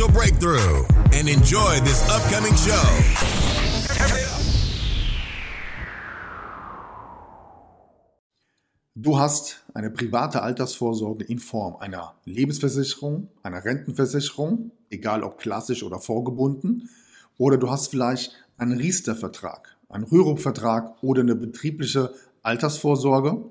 breakthrough and enjoy this upcoming show. Du hast eine private Altersvorsorge in Form einer Lebensversicherung, einer Rentenversicherung, egal ob klassisch oder vorgebunden, oder du hast vielleicht einen Riester-Vertrag, einen Rürup-Vertrag oder eine betriebliche Altersvorsorge,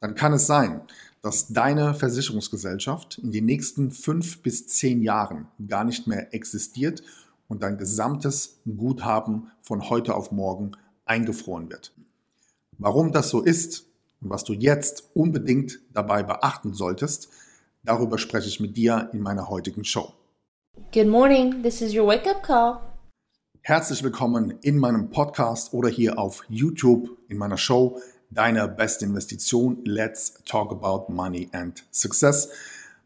dann kann es sein, dass deine Versicherungsgesellschaft in den nächsten fünf bis zehn Jahren gar nicht mehr existiert und dein gesamtes Guthaben von heute auf morgen eingefroren wird. Warum das so ist und was du jetzt unbedingt dabei beachten solltest, darüber spreche ich mit dir in meiner heutigen Show. Good morning, this is your wake up call. Herzlich willkommen in meinem Podcast oder hier auf YouTube in meiner Show Deine beste Investition. Let's talk about money and success.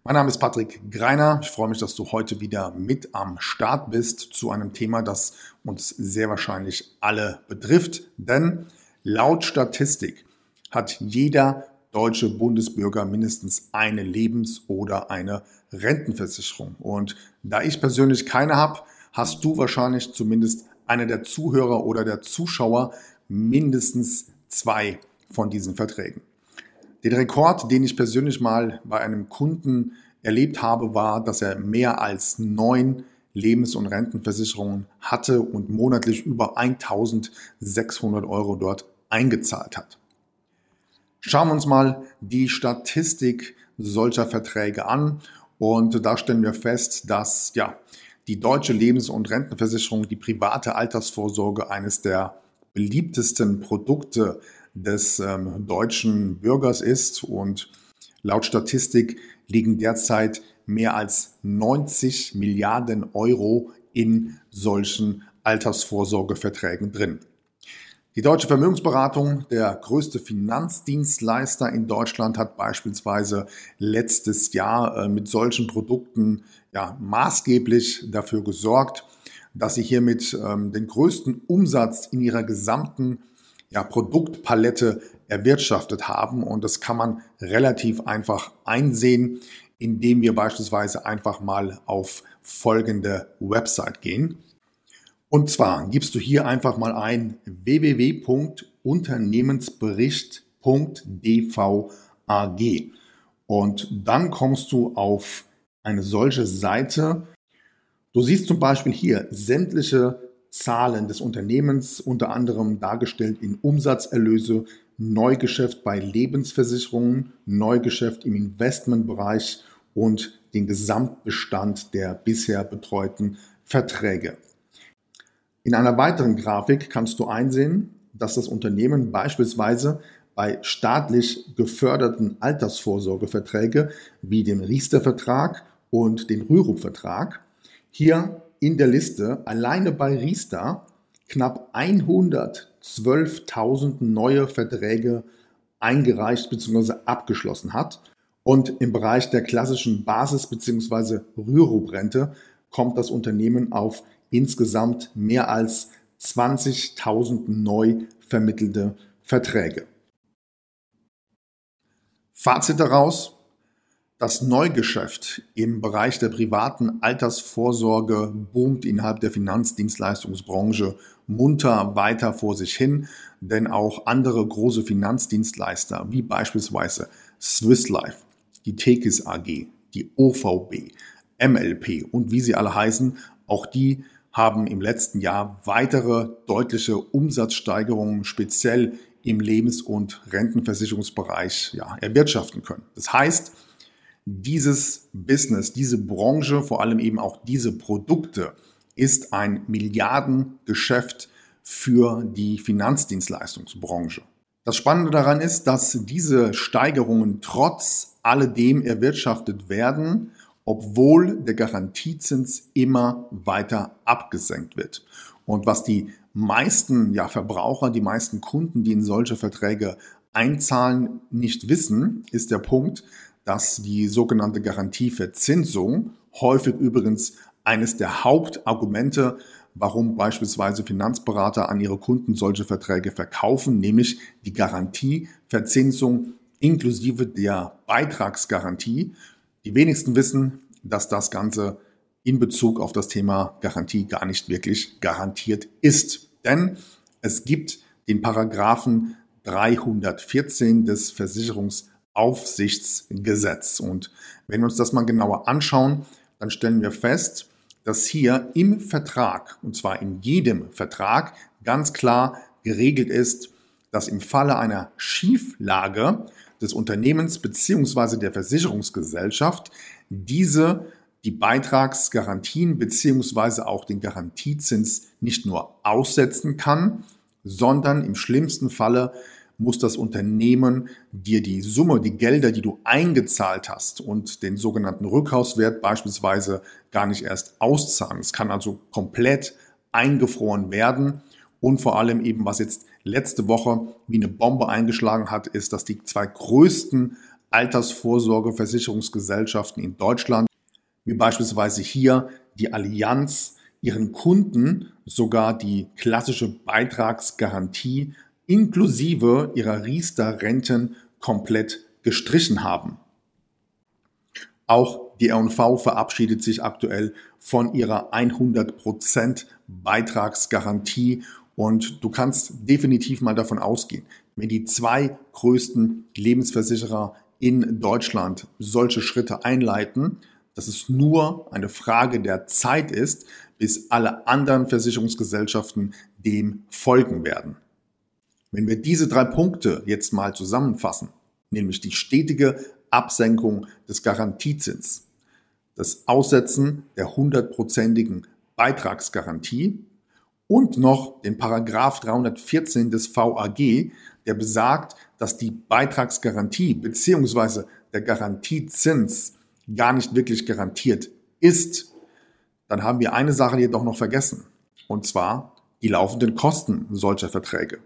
Mein Name ist Patrick Greiner. Ich freue mich, dass du heute wieder mit am Start bist zu einem Thema, das uns sehr wahrscheinlich alle betrifft. Denn laut Statistik hat jeder deutsche Bundesbürger mindestens eine Lebens- oder eine Rentenversicherung. Und da ich persönlich keine habe, hast du wahrscheinlich zumindest einer der Zuhörer oder der Zuschauer mindestens zwei von diesen Verträgen. Den Rekord, den ich persönlich mal bei einem Kunden erlebt habe, war, dass er mehr als neun Lebens- und Rentenversicherungen hatte und monatlich über 1600 Euro dort eingezahlt hat. Schauen wir uns mal die Statistik solcher Verträge an und da stellen wir fest, dass ja, die deutsche Lebens- und Rentenversicherung, die private Altersvorsorge eines der beliebtesten Produkte des ähm, deutschen Bürgers ist. Und laut Statistik liegen derzeit mehr als 90 Milliarden Euro in solchen Altersvorsorgeverträgen drin. Die Deutsche Vermögensberatung, der größte Finanzdienstleister in Deutschland, hat beispielsweise letztes Jahr äh, mit solchen Produkten ja, maßgeblich dafür gesorgt, dass sie hiermit ähm, den größten Umsatz in ihrer gesamten ja, Produktpalette erwirtschaftet haben. Und das kann man relativ einfach einsehen, indem wir beispielsweise einfach mal auf folgende Website gehen. Und zwar gibst du hier einfach mal ein www.unternehmensbericht.dvag und dann kommst du auf eine solche Seite. Du siehst zum Beispiel hier sämtliche Zahlen des Unternehmens, unter anderem dargestellt in Umsatzerlöse, Neugeschäft bei Lebensversicherungen, Neugeschäft im Investmentbereich und den Gesamtbestand der bisher betreuten Verträge. In einer weiteren Grafik kannst du einsehen, dass das Unternehmen beispielsweise bei staatlich geförderten Altersvorsorgeverträge wie dem Riester-Vertrag und den Rürup-Vertrag hier in der Liste alleine bei Riester knapp 112.000 neue Verträge eingereicht bzw. abgeschlossen hat. Und im Bereich der klassischen Basis- bzw. Rürup-Rente kommt das Unternehmen auf insgesamt mehr als 20.000 neu vermittelte Verträge. Fazit daraus, das Neugeschäft im Bereich der privaten Altersvorsorge boomt innerhalb der Finanzdienstleistungsbranche munter weiter vor sich hin, denn auch andere große Finanzdienstleister wie beispielsweise Swiss Life, die Tekis AG, die OVB, MLP und wie sie alle heißen, auch die haben im letzten Jahr weitere deutliche Umsatzsteigerungen speziell im Lebens- und Rentenversicherungsbereich ja, erwirtschaften können. Das heißt, dieses Business, diese Branche, vor allem eben auch diese Produkte, ist ein Milliardengeschäft für die Finanzdienstleistungsbranche. Das Spannende daran ist, dass diese Steigerungen trotz alledem erwirtschaftet werden, obwohl der Garantiezins immer weiter abgesenkt wird. Und was die meisten ja, Verbraucher, die meisten Kunden, die in solche Verträge einzahlen, nicht wissen, ist der Punkt, dass die sogenannte Garantieverzinsung häufig übrigens eines der Hauptargumente warum beispielsweise Finanzberater an ihre Kunden solche Verträge verkaufen, nämlich die Garantieverzinsung inklusive der Beitragsgarantie. Die wenigsten wissen, dass das Ganze in Bezug auf das Thema Garantie gar nicht wirklich garantiert ist. Denn es gibt den Paragraphen 314 des Versicherungsaufsichtsgesetz. Und wenn wir uns das mal genauer anschauen, dann stellen wir fest, dass hier im Vertrag, und zwar in jedem Vertrag, ganz klar geregelt ist, dass im Falle einer Schieflage des Unternehmens beziehungsweise der Versicherungsgesellschaft diese die Beitragsgarantien beziehungsweise auch den Garantiezins nicht nur aussetzen kann, sondern im schlimmsten Falle muss das Unternehmen dir die Summe, die Gelder, die du eingezahlt hast und den sogenannten Rückhauswert beispielsweise gar nicht erst auszahlen. Es kann also komplett eingefroren werden. Und vor allem eben, was jetzt letzte Woche wie eine Bombe eingeschlagen hat, ist, dass die zwei größten Altersvorsorgeversicherungsgesellschaften in Deutschland, wie beispielsweise hier die Allianz, ihren Kunden sogar die klassische Beitragsgarantie inklusive ihrer Riester-Renten komplett gestrichen haben. Auch die R&V verabschiedet sich aktuell von ihrer 100% Beitragsgarantie und du kannst definitiv mal davon ausgehen, wenn die zwei größten Lebensversicherer in Deutschland solche Schritte einleiten, dass es nur eine Frage der Zeit ist, bis alle anderen Versicherungsgesellschaften dem folgen werden. Wenn wir diese drei Punkte jetzt mal zusammenfassen, nämlich die stetige Absenkung des Garantiezins, das Aussetzen der hundertprozentigen Beitragsgarantie und noch den Paragraph 314 des VAG, der besagt, dass die Beitragsgarantie bzw. der Garantiezins gar nicht wirklich garantiert ist, dann haben wir eine Sache jedoch noch vergessen, und zwar die laufenden Kosten solcher Verträge.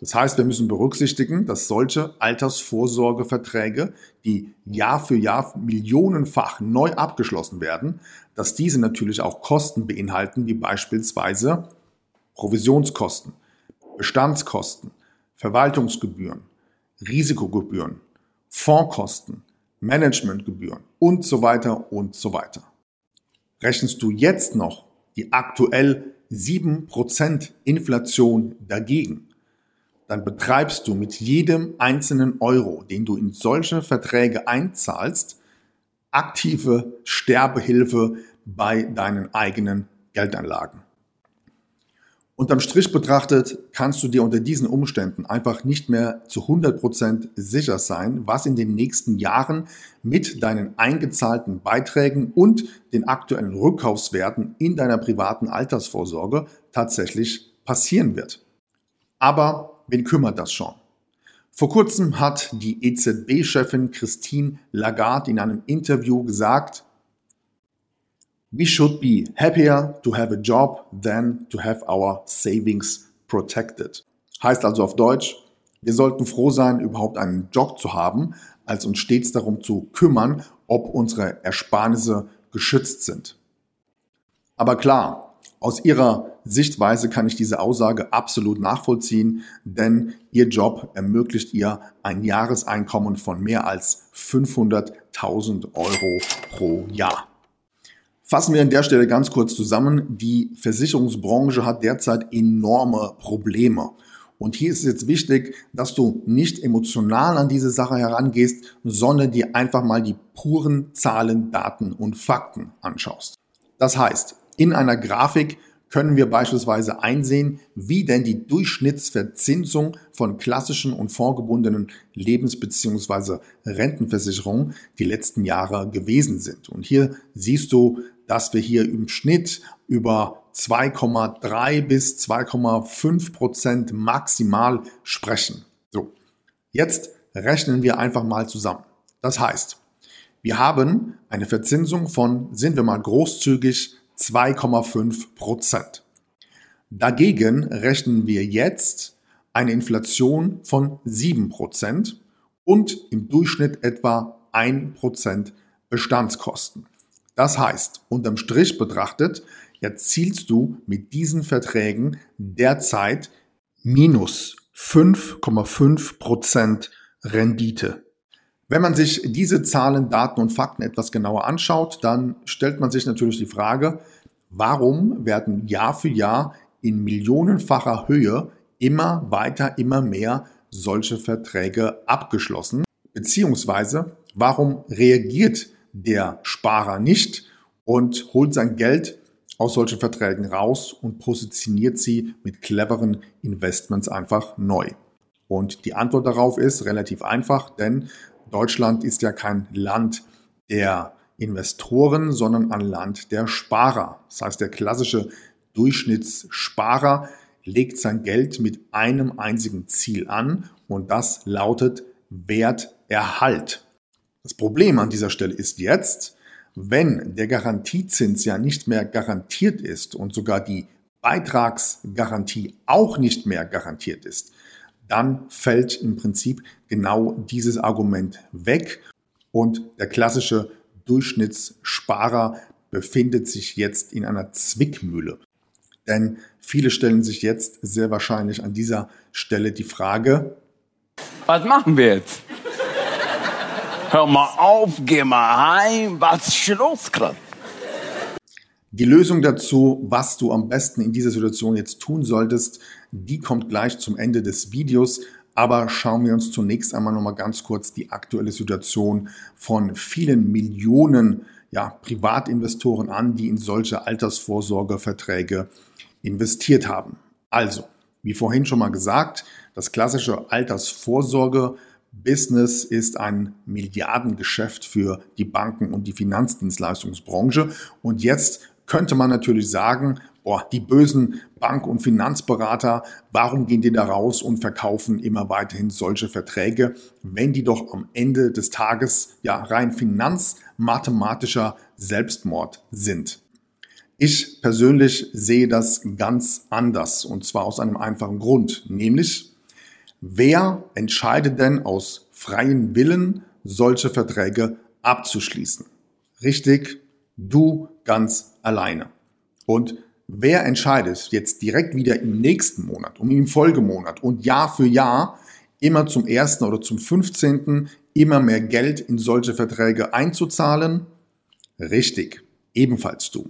Das heißt, wir müssen berücksichtigen, dass solche Altersvorsorgeverträge, die Jahr für Jahr millionenfach neu abgeschlossen werden, dass diese natürlich auch Kosten beinhalten, wie beispielsweise Provisionskosten, Bestandskosten, Verwaltungsgebühren, Risikogebühren, Fondskosten, Managementgebühren und so weiter und so weiter. Rechnest du jetzt noch die aktuell 7% Inflation dagegen, dann betreibst du mit jedem einzelnen Euro, den du in solche Verträge einzahlst, aktive Sterbehilfe bei deinen eigenen Geldanlagen. Unterm Strich betrachtet kannst du dir unter diesen Umständen einfach nicht mehr zu 100% sicher sein, was in den nächsten Jahren mit deinen eingezahlten Beiträgen und den aktuellen Rückkaufswerten in deiner privaten Altersvorsorge tatsächlich passieren wird. Aber wen kümmert das schon? Vor kurzem hat die EZB-Chefin Christine Lagarde in einem Interview gesagt, We should be happier to have a job than to have our savings protected. Heißt also auf Deutsch, wir sollten froh sein, überhaupt einen Job zu haben, als uns stets darum zu kümmern, ob unsere Ersparnisse geschützt sind. Aber klar, aus Ihrer Sichtweise kann ich diese Aussage absolut nachvollziehen, denn Ihr Job ermöglicht ihr ein Jahreseinkommen von mehr als 500.000 Euro pro Jahr. Fassen wir an der Stelle ganz kurz zusammen. Die Versicherungsbranche hat derzeit enorme Probleme. Und hier ist es jetzt wichtig, dass du nicht emotional an diese Sache herangehst, sondern dir einfach mal die puren Zahlen, Daten und Fakten anschaust. Das heißt, in einer Grafik können wir beispielsweise einsehen, wie denn die Durchschnittsverzinsung von klassischen und vorgebundenen Lebens- bzw. Rentenversicherungen die letzten Jahre gewesen sind. Und hier siehst du, dass wir hier im Schnitt über 2,3 bis 2,5 Prozent maximal sprechen. So, jetzt rechnen wir einfach mal zusammen. Das heißt, wir haben eine Verzinsung von, sind wir mal großzügig, 2,5 Prozent. Dagegen rechnen wir jetzt eine Inflation von 7 Prozent und im Durchschnitt etwa 1 Prozent Bestandskosten. Das heißt, unterm Strich betrachtet, erzielst du mit diesen Verträgen derzeit minus 5,5 Prozent Rendite. Wenn man sich diese Zahlen, Daten und Fakten etwas genauer anschaut, dann stellt man sich natürlich die Frage, warum werden Jahr für Jahr in millionenfacher Höhe immer weiter, immer mehr solche Verträge abgeschlossen? Beziehungsweise, warum reagiert der Sparer nicht und holt sein Geld aus solchen Verträgen raus und positioniert sie mit cleveren Investments einfach neu? Und die Antwort darauf ist relativ einfach, denn Deutschland ist ja kein Land der Investoren, sondern ein Land der Sparer. Das heißt, der klassische Durchschnittssparer legt sein Geld mit einem einzigen Ziel an und das lautet Werterhalt. Das Problem an dieser Stelle ist jetzt, wenn der Garantiezins ja nicht mehr garantiert ist und sogar die Beitragsgarantie auch nicht mehr garantiert ist, dann fällt im Prinzip genau dieses Argument weg und der klassische Durchschnittssparer befindet sich jetzt in einer Zwickmühle. Denn viele stellen sich jetzt sehr wahrscheinlich an dieser Stelle die Frage, was machen wir jetzt? Hör mal auf, geh mal heim, was ist los gerade? Die Lösung dazu, was du am besten in dieser Situation jetzt tun solltest, die kommt gleich zum Ende des Videos. Aber schauen wir uns zunächst einmal nochmal ganz kurz die aktuelle Situation von vielen Millionen ja, Privatinvestoren an, die in solche Altersvorsorgeverträge investiert haben. Also, wie vorhin schon mal gesagt, das klassische Altersvorsorge Business ist ein Milliardengeschäft für die Banken und die Finanzdienstleistungsbranche. Und jetzt könnte man natürlich sagen, boah, die bösen Bank- und Finanzberater, warum gehen die da raus und verkaufen immer weiterhin solche Verträge, wenn die doch am Ende des Tages ja rein finanzmathematischer Selbstmord sind? Ich persönlich sehe das ganz anders und zwar aus einem einfachen Grund, nämlich wer entscheidet denn aus freien Willen, solche Verträge abzuschließen? Richtig, du ganz alleine. Und wer entscheidet jetzt direkt wieder im nächsten Monat und im Folgemonat und Jahr für Jahr immer zum ersten oder zum 15. immer mehr Geld in solche Verträge einzuzahlen? Richtig, ebenfalls du.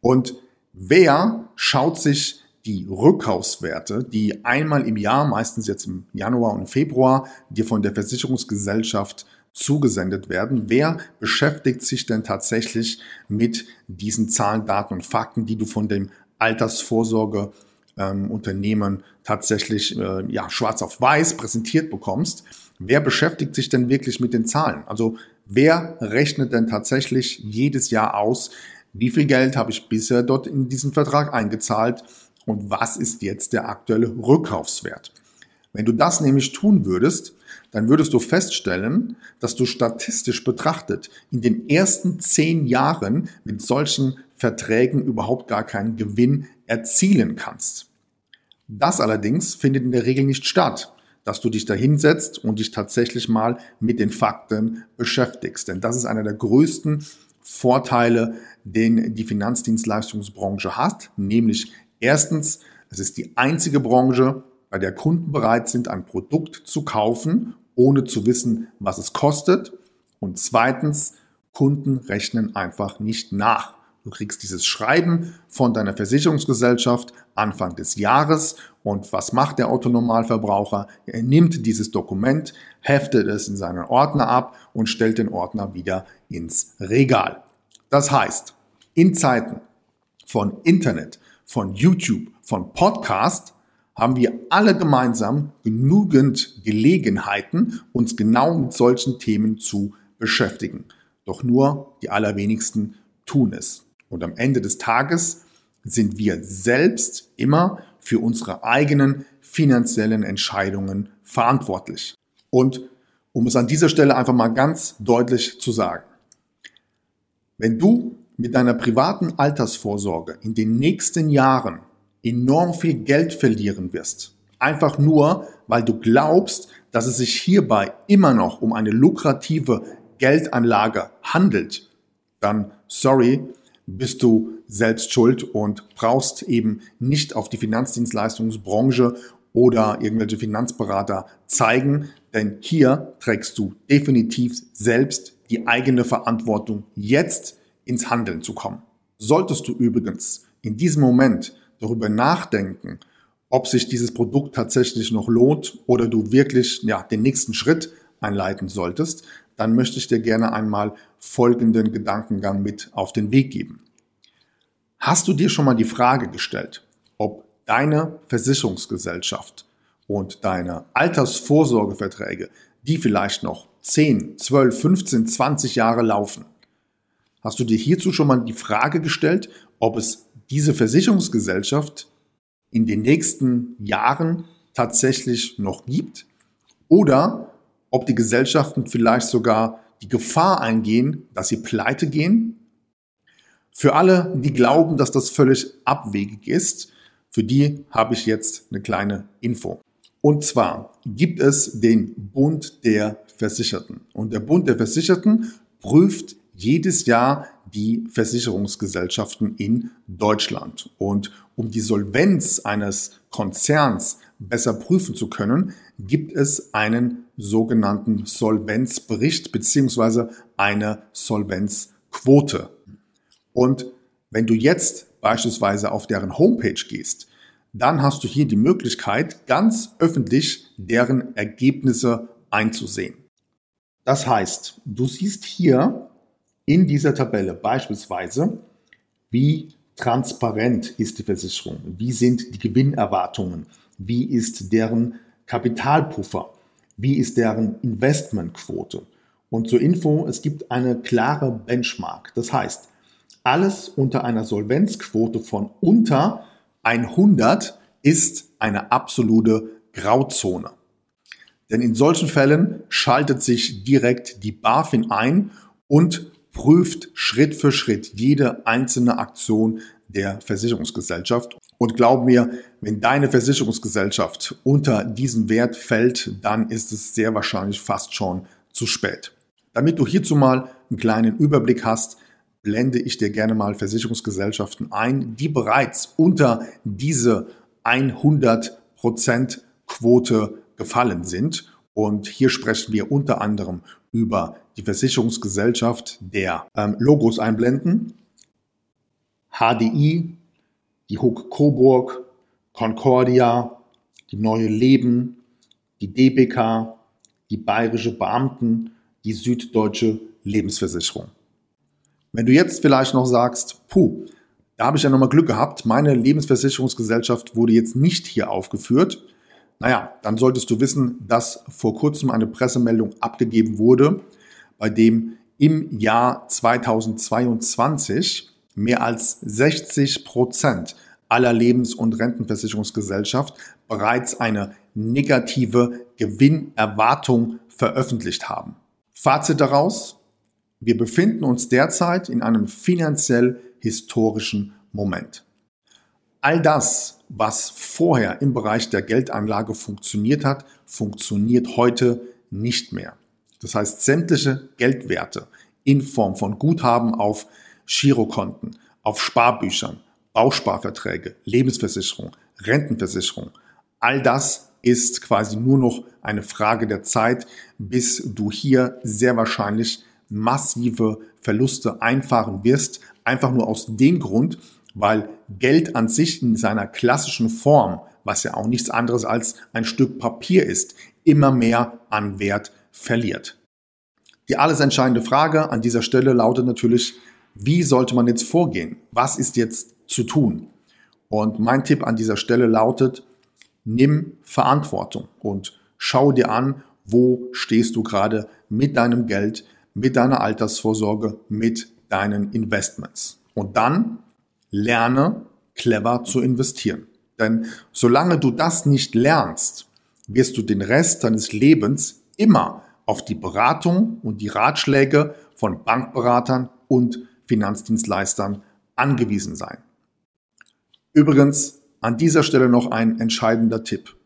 Und wer schaut sich die Rückkaufswerte, die einmal im Jahr, meistens jetzt im Januar und Februar, dir von der Versicherungsgesellschaft zugesendet werden. Wer beschäftigt sich denn tatsächlich mit diesen Zahlen, Daten und Fakten, die du von dem Altersvorsorgeunternehmen ähm, tatsächlich äh, ja, schwarz auf weiß präsentiert bekommst? Wer beschäftigt sich denn wirklich mit den Zahlen? Also wer rechnet denn tatsächlich jedes Jahr aus, wie viel Geld habe ich bisher dort in diesen Vertrag eingezahlt und was ist jetzt der aktuelle Rückkaufswert? Wenn du das nämlich tun würdest, dann würdest du feststellen, dass du statistisch betrachtet in den ersten zehn Jahren mit solchen Verträgen überhaupt gar keinen Gewinn erzielen kannst. Das allerdings findet in der Regel nicht statt, dass du dich da hinsetzt und dich tatsächlich mal mit den Fakten beschäftigst. Denn das ist einer der größten Vorteile, den die Finanzdienstleistungsbranche hat, nämlich erstens, es ist die einzige Branche, bei der Kunden bereit sind, ein Produkt zu kaufen ohne zu wissen, was es kostet. Und zweitens, Kunden rechnen einfach nicht nach. Du kriegst dieses Schreiben von deiner Versicherungsgesellschaft Anfang des Jahres und was macht der Autonormalverbraucher? Er nimmt dieses Dokument, heftet es in seinen Ordner ab und stellt den Ordner wieder ins Regal. Das heißt, in Zeiten von Internet, von YouTube, von Podcast haben wir alle gemeinsam genügend Gelegenheiten, uns genau mit solchen Themen zu beschäftigen. Doch nur die allerwenigsten tun es. Und am Ende des Tages sind wir selbst immer für unsere eigenen finanziellen Entscheidungen verantwortlich. Und um es an dieser Stelle einfach mal ganz deutlich zu sagen, wenn du mit deiner privaten Altersvorsorge in den nächsten Jahren enorm viel Geld verlieren wirst, einfach nur, weil du glaubst, dass es sich hierbei immer noch um eine lukrative Geldanlage handelt, dann sorry, bist du selbst schuld und brauchst eben nicht auf die Finanzdienstleistungsbranche oder irgendwelche Finanzberater zeigen, denn hier trägst du definitiv selbst die eigene Verantwortung, jetzt ins Handeln zu kommen. Solltest du übrigens in diesem Moment darüber nachdenken, ob sich dieses Produkt tatsächlich noch lohnt oder du wirklich ja, den nächsten Schritt einleiten solltest, dann möchte ich dir gerne einmal folgenden Gedankengang mit auf den Weg geben. Hast du dir schon mal die Frage gestellt, ob deine Versicherungsgesellschaft und deine Altersvorsorgeverträge, die vielleicht noch 10, 12, 15, 20 Jahre laufen, hast du dir hierzu schon mal die Frage gestellt, ob es diese Versicherungsgesellschaft in den nächsten Jahren tatsächlich noch gibt oder ob die Gesellschaften vielleicht sogar die Gefahr eingehen, dass sie pleite gehen. Für alle, die glauben, dass das völlig abwegig ist, für die habe ich jetzt eine kleine Info. Und zwar gibt es den Bund der Versicherten. Und der Bund der Versicherten prüft jedes Jahr die Versicherungsgesellschaften in Deutschland. Und um die Solvenz eines Konzerns besser prüfen zu können, gibt es einen sogenannten Solvenzbericht beziehungsweise eine Solvenzquote. Und wenn du jetzt beispielsweise auf deren Homepage gehst, dann hast du hier die Möglichkeit, ganz öffentlich deren Ergebnisse einzusehen. Das heißt, du siehst hier in dieser Tabelle beispielsweise, wie transparent ist die Versicherung, wie sind die Gewinnerwartungen, wie ist deren Kapitalpuffer, wie ist deren Investmentquote. Und zur Info, es gibt eine klare Benchmark. Das heißt, alles unter einer Solvenzquote von unter 100 ist eine absolute Grauzone. Denn in solchen Fällen schaltet sich direkt die BaFin ein und prüft Schritt für Schritt jede einzelne Aktion der Versicherungsgesellschaft. Und glaub mir, wenn deine Versicherungsgesellschaft unter diesen Wert fällt, dann ist es sehr wahrscheinlich fast schon zu spät. Damit du hierzu mal einen kleinen Überblick hast, blende ich dir gerne mal Versicherungsgesellschaften ein, die bereits unter diese 100% Quote gefallen sind. Und hier sprechen wir unter anderem über die Versicherungsgesellschaft der ähm, Logos einblenden. HDI, die Hook Coburg, Concordia, die Neue Leben, die DBK, die Bayerische Beamten, die Süddeutsche Lebensversicherung. Wenn du jetzt vielleicht noch sagst, puh, da habe ich ja nochmal Glück gehabt, meine Lebensversicherungsgesellschaft wurde jetzt nicht hier aufgeführt. Naja, dann solltest du wissen, dass vor kurzem eine Pressemeldung abgegeben wurde, bei dem im Jahr 2022 mehr als 60 Prozent aller Lebens- und Rentenversicherungsgesellschaft bereits eine negative Gewinnerwartung veröffentlicht haben. Fazit daraus, wir befinden uns derzeit in einem finanziell historischen Moment. All das, was vorher im Bereich der Geldanlage funktioniert hat, funktioniert heute nicht mehr. Das heißt, sämtliche Geldwerte in Form von Guthaben auf Girokonten, auf Sparbüchern, Bausparverträge, Lebensversicherung, Rentenversicherung, all das ist quasi nur noch eine Frage der Zeit, bis du hier sehr wahrscheinlich massive Verluste einfahren wirst, einfach nur aus dem Grund, weil Geld an sich in seiner klassischen Form, was ja auch nichts anderes als ein Stück Papier ist, immer mehr an Wert verliert. Die alles entscheidende Frage an dieser Stelle lautet natürlich, wie sollte man jetzt vorgehen? Was ist jetzt zu tun? Und mein Tipp an dieser Stelle lautet, nimm Verantwortung und schau dir an, wo stehst du gerade mit deinem Geld, mit deiner Altersvorsorge, mit deinen Investments. Und dann lerne clever zu investieren. Denn solange du das nicht lernst, wirst du den Rest deines Lebens immer auf die Beratung und die Ratschläge von Bankberatern und Finanzdienstleistern angewiesen sein. Übrigens an dieser Stelle noch ein entscheidender Tipp.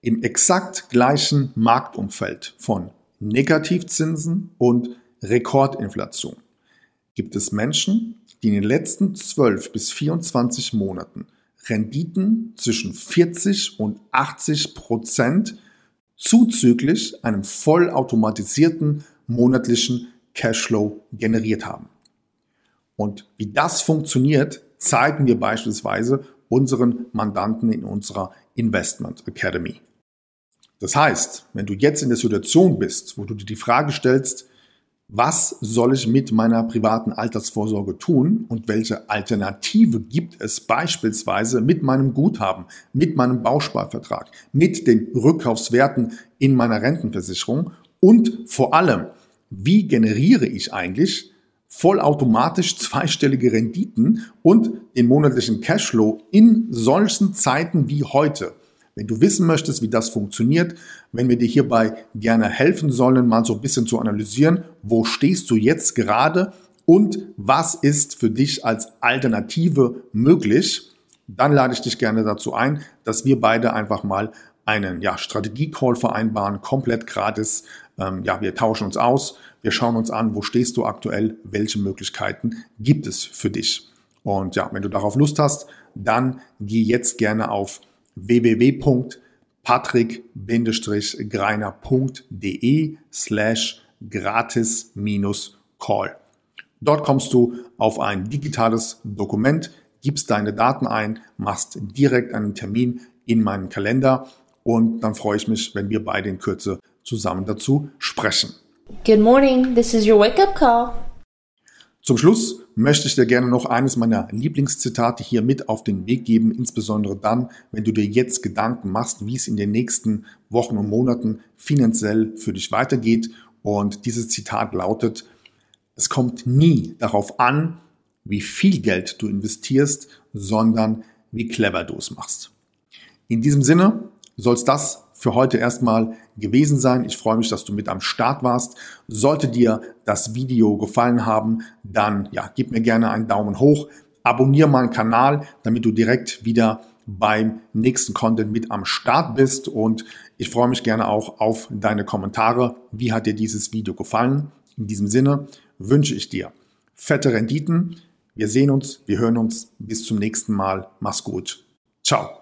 Im exakt gleichen Marktumfeld von Negativzinsen und Rekordinflation gibt es Menschen, die in den letzten 12 bis 24 Monaten Renditen zwischen 40 und 80 Prozent zuzüglich einem vollautomatisierten monatlichen Cashflow generiert haben. Und wie das funktioniert, zeigen wir beispielsweise unseren Mandanten in unserer Investment Academy. Das heißt, wenn du jetzt in der Situation bist, wo du dir die Frage stellst, was soll ich mit meiner privaten Altersvorsorge tun und welche Alternative gibt es beispielsweise mit meinem Guthaben, mit meinem Bausparvertrag, mit den Rückkaufswerten in meiner Rentenversicherung und vor allem, wie generiere ich eigentlich vollautomatisch zweistellige Renditen und den monatlichen Cashflow in solchen Zeiten wie heute. Wenn du wissen möchtest, wie das funktioniert, wenn wir dir hierbei gerne helfen sollen, mal so ein bisschen zu analysieren, wo stehst du jetzt gerade und was ist für dich als Alternative möglich, dann lade ich dich gerne dazu ein, dass wir beide einfach mal einen ja, Strategie-Call vereinbaren, komplett gratis. Ähm, ja, wir tauschen uns aus, wir schauen uns an, wo stehst du aktuell, welche Möglichkeiten gibt es für dich. Und ja, wenn du darauf Lust hast, dann geh jetzt gerne auf www.patrick-greiner.de slash gratis-call. Dort kommst du auf ein digitales Dokument, gibst deine Daten ein, machst direkt einen Termin in meinen Kalender und dann freue ich mich, wenn wir beide in Kürze zusammen dazu sprechen. Good morning, this is your wake-up call. Zum Schluss möchte ich dir gerne noch eines meiner Lieblingszitate hier mit auf den Weg geben, insbesondere dann, wenn du dir jetzt Gedanken machst, wie es in den nächsten Wochen und Monaten finanziell für dich weitergeht. Und dieses Zitat lautet, es kommt nie darauf an, wie viel Geld du investierst, sondern wie clever du es machst. In diesem Sinne soll es das für heute erstmal gewesen sein. Ich freue mich, dass du mit am Start warst. Sollte dir das Video gefallen haben, dann ja, gib mir gerne einen Daumen hoch. Abonniere meinen Kanal, damit du direkt wieder beim nächsten Content mit am Start bist. Und ich freue mich gerne auch auf deine Kommentare. Wie hat dir dieses Video gefallen? In diesem Sinne wünsche ich dir fette Renditen. Wir sehen uns, wir hören uns. Bis zum nächsten Mal. Mach's gut. Ciao.